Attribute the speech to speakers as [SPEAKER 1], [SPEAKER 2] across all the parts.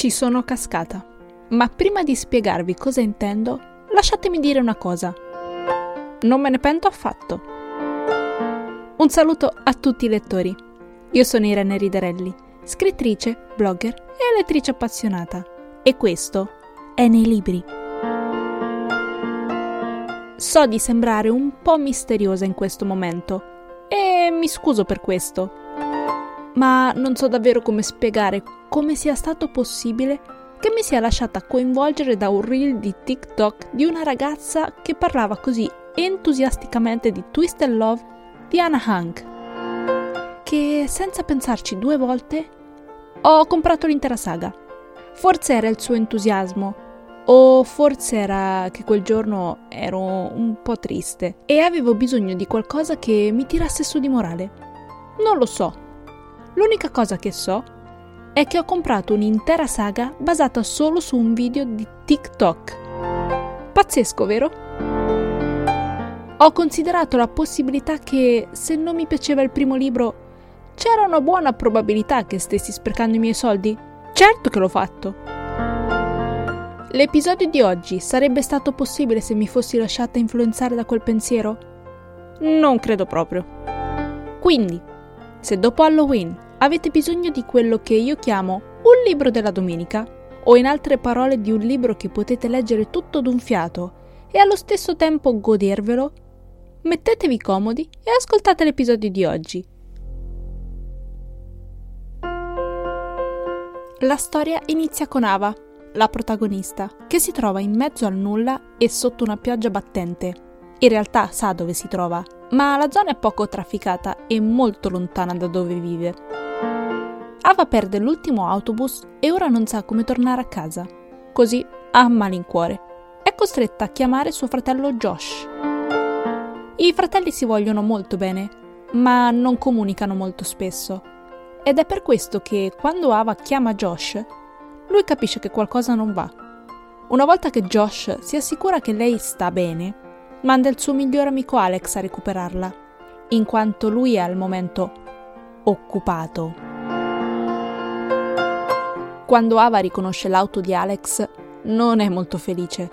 [SPEAKER 1] Ci sono cascata. Ma prima di spiegarvi cosa intendo, lasciatemi dire una cosa. Non me ne pento affatto. Un saluto a tutti i lettori. Io sono Irene Riderelli, scrittrice, blogger e lettrice appassionata. E questo è nei libri. So di sembrare un po' misteriosa in questo momento e mi scuso per questo, ma non so davvero come spiegare come sia stato possibile che mi sia lasciata coinvolgere da un reel di TikTok di una ragazza che parlava così entusiasticamente di Twisted Love di Anna Hank, che senza pensarci due volte ho comprato l'intera saga. Forse era il suo entusiasmo, o forse era che quel giorno ero un po' triste e avevo bisogno di qualcosa che mi tirasse su di morale. Non lo so. L'unica cosa che so è che ho comprato un'intera saga basata solo su un video di TikTok. Pazzesco, vero? Ho considerato la possibilità che se non mi piaceva il primo libro c'era una buona probabilità che stessi sprecando i miei soldi. Certo che l'ho fatto. L'episodio di oggi sarebbe stato possibile se mi fossi lasciata influenzare da quel pensiero? Non credo proprio. Quindi, se dopo Halloween avete bisogno di quello che io chiamo un libro della domenica, o in altre parole di un libro che potete leggere tutto d'un fiato e allo stesso tempo godervelo, mettetevi comodi e ascoltate l'episodio di oggi. La storia inizia con Ava, la protagonista, che si trova in mezzo al nulla e sotto una pioggia battente. In realtà sa dove si trova, ma la zona è poco trafficata e molto lontana da dove vive. Ava perde l'ultimo autobus e ora non sa come tornare a casa. Così ha malincuore. È costretta a chiamare suo fratello Josh. I fratelli si vogliono molto bene, ma non comunicano molto spesso. Ed è per questo che quando Ava chiama Josh, lui capisce che qualcosa non va. Una volta che Josh si assicura che lei sta bene, manda il suo migliore amico Alex a recuperarla, in quanto lui è al momento occupato. Quando Ava riconosce l'auto di Alex, non è molto felice.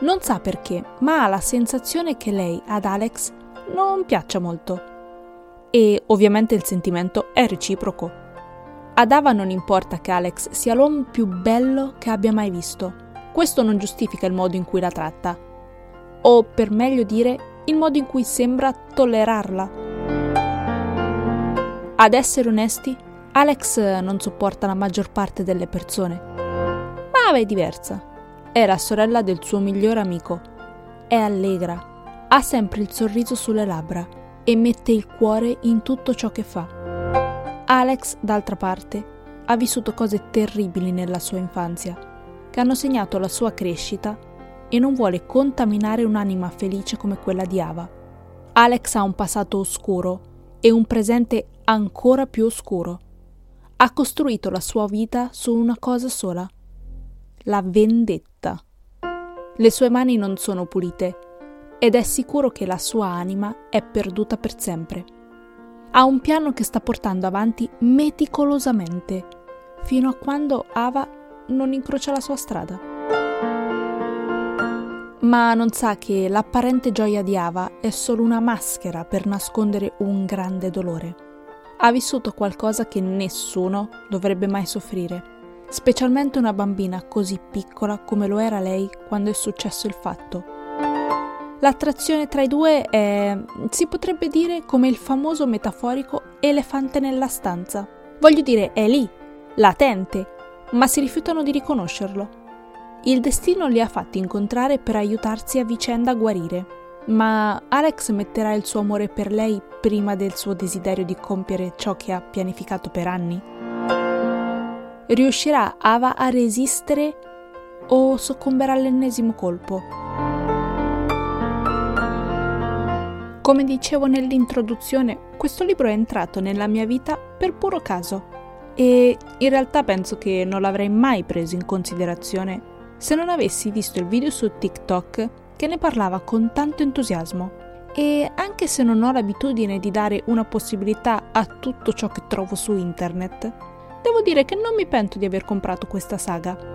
[SPEAKER 1] Non sa perché, ma ha la sensazione che lei ad Alex non piaccia molto. E ovviamente il sentimento è reciproco. Ad Ava non importa che Alex sia l'uomo più bello che abbia mai visto. Questo non giustifica il modo in cui la tratta. O, per meglio dire, il modo in cui sembra tollerarla. Ad essere onesti, Alex non sopporta la maggior parte delle persone. Ma è diversa. È la sorella del suo migliore amico. È allegra, ha sempre il sorriso sulle labbra e mette il cuore in tutto ciò che fa. Alex, d'altra parte, ha vissuto cose terribili nella sua infanzia, che hanno segnato la sua crescita e non vuole contaminare un'anima felice come quella di Ava. Alex ha un passato oscuro e un presente ancora più oscuro. Ha costruito la sua vita su una cosa sola, la vendetta. Le sue mani non sono pulite ed è sicuro che la sua anima è perduta per sempre ha un piano che sta portando avanti meticolosamente, fino a quando Ava non incrocia la sua strada. Ma non sa che l'apparente gioia di Ava è solo una maschera per nascondere un grande dolore. Ha vissuto qualcosa che nessuno dovrebbe mai soffrire, specialmente una bambina così piccola come lo era lei quando è successo il fatto L'attrazione tra i due è, si potrebbe dire, come il famoso metaforico elefante nella stanza. Voglio dire, è lì, latente, ma si rifiutano di riconoscerlo. Il destino li ha fatti incontrare per aiutarsi a vicenda a guarire, ma Alex metterà il suo amore per lei prima del suo desiderio di compiere ciò che ha pianificato per anni? Riuscirà Ava a resistere o soccomberà all'ennesimo colpo? Come dicevo nell'introduzione, questo libro è entrato nella mia vita per puro caso e in realtà penso che non l'avrei mai preso in considerazione se non avessi visto il video su TikTok che ne parlava con tanto entusiasmo. E anche se non ho l'abitudine di dare una possibilità a tutto ciò che trovo su internet, devo dire che non mi pento di aver comprato questa saga.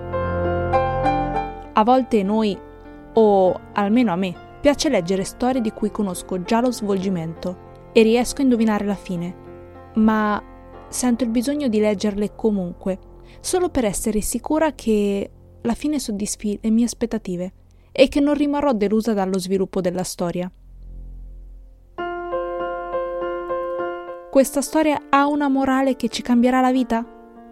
[SPEAKER 1] A volte noi, o almeno a me, piace leggere storie di cui conosco già lo svolgimento e riesco a indovinare la fine, ma sento il bisogno di leggerle comunque, solo per essere sicura che la fine soddisfi le mie aspettative e che non rimarrò delusa dallo sviluppo della storia. Questa storia ha una morale che ci cambierà la vita?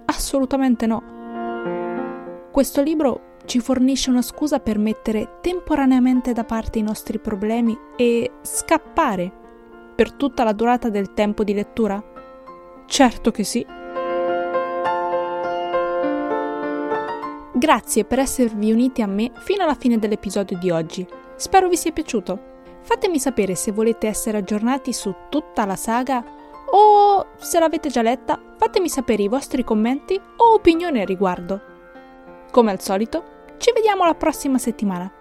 [SPEAKER 1] Assolutamente no. Questo libro ci fornisce una scusa per mettere temporaneamente da parte i nostri problemi e scappare per tutta la durata del tempo di lettura? Certo che sì. Grazie per esservi uniti a me fino alla fine dell'episodio di oggi. Spero vi sia piaciuto. Fatemi sapere se volete essere aggiornati su tutta la saga o se l'avete già letta, fatemi sapere i vostri commenti o opinioni al riguardo. Come al solito, ci vediamo la prossima settimana.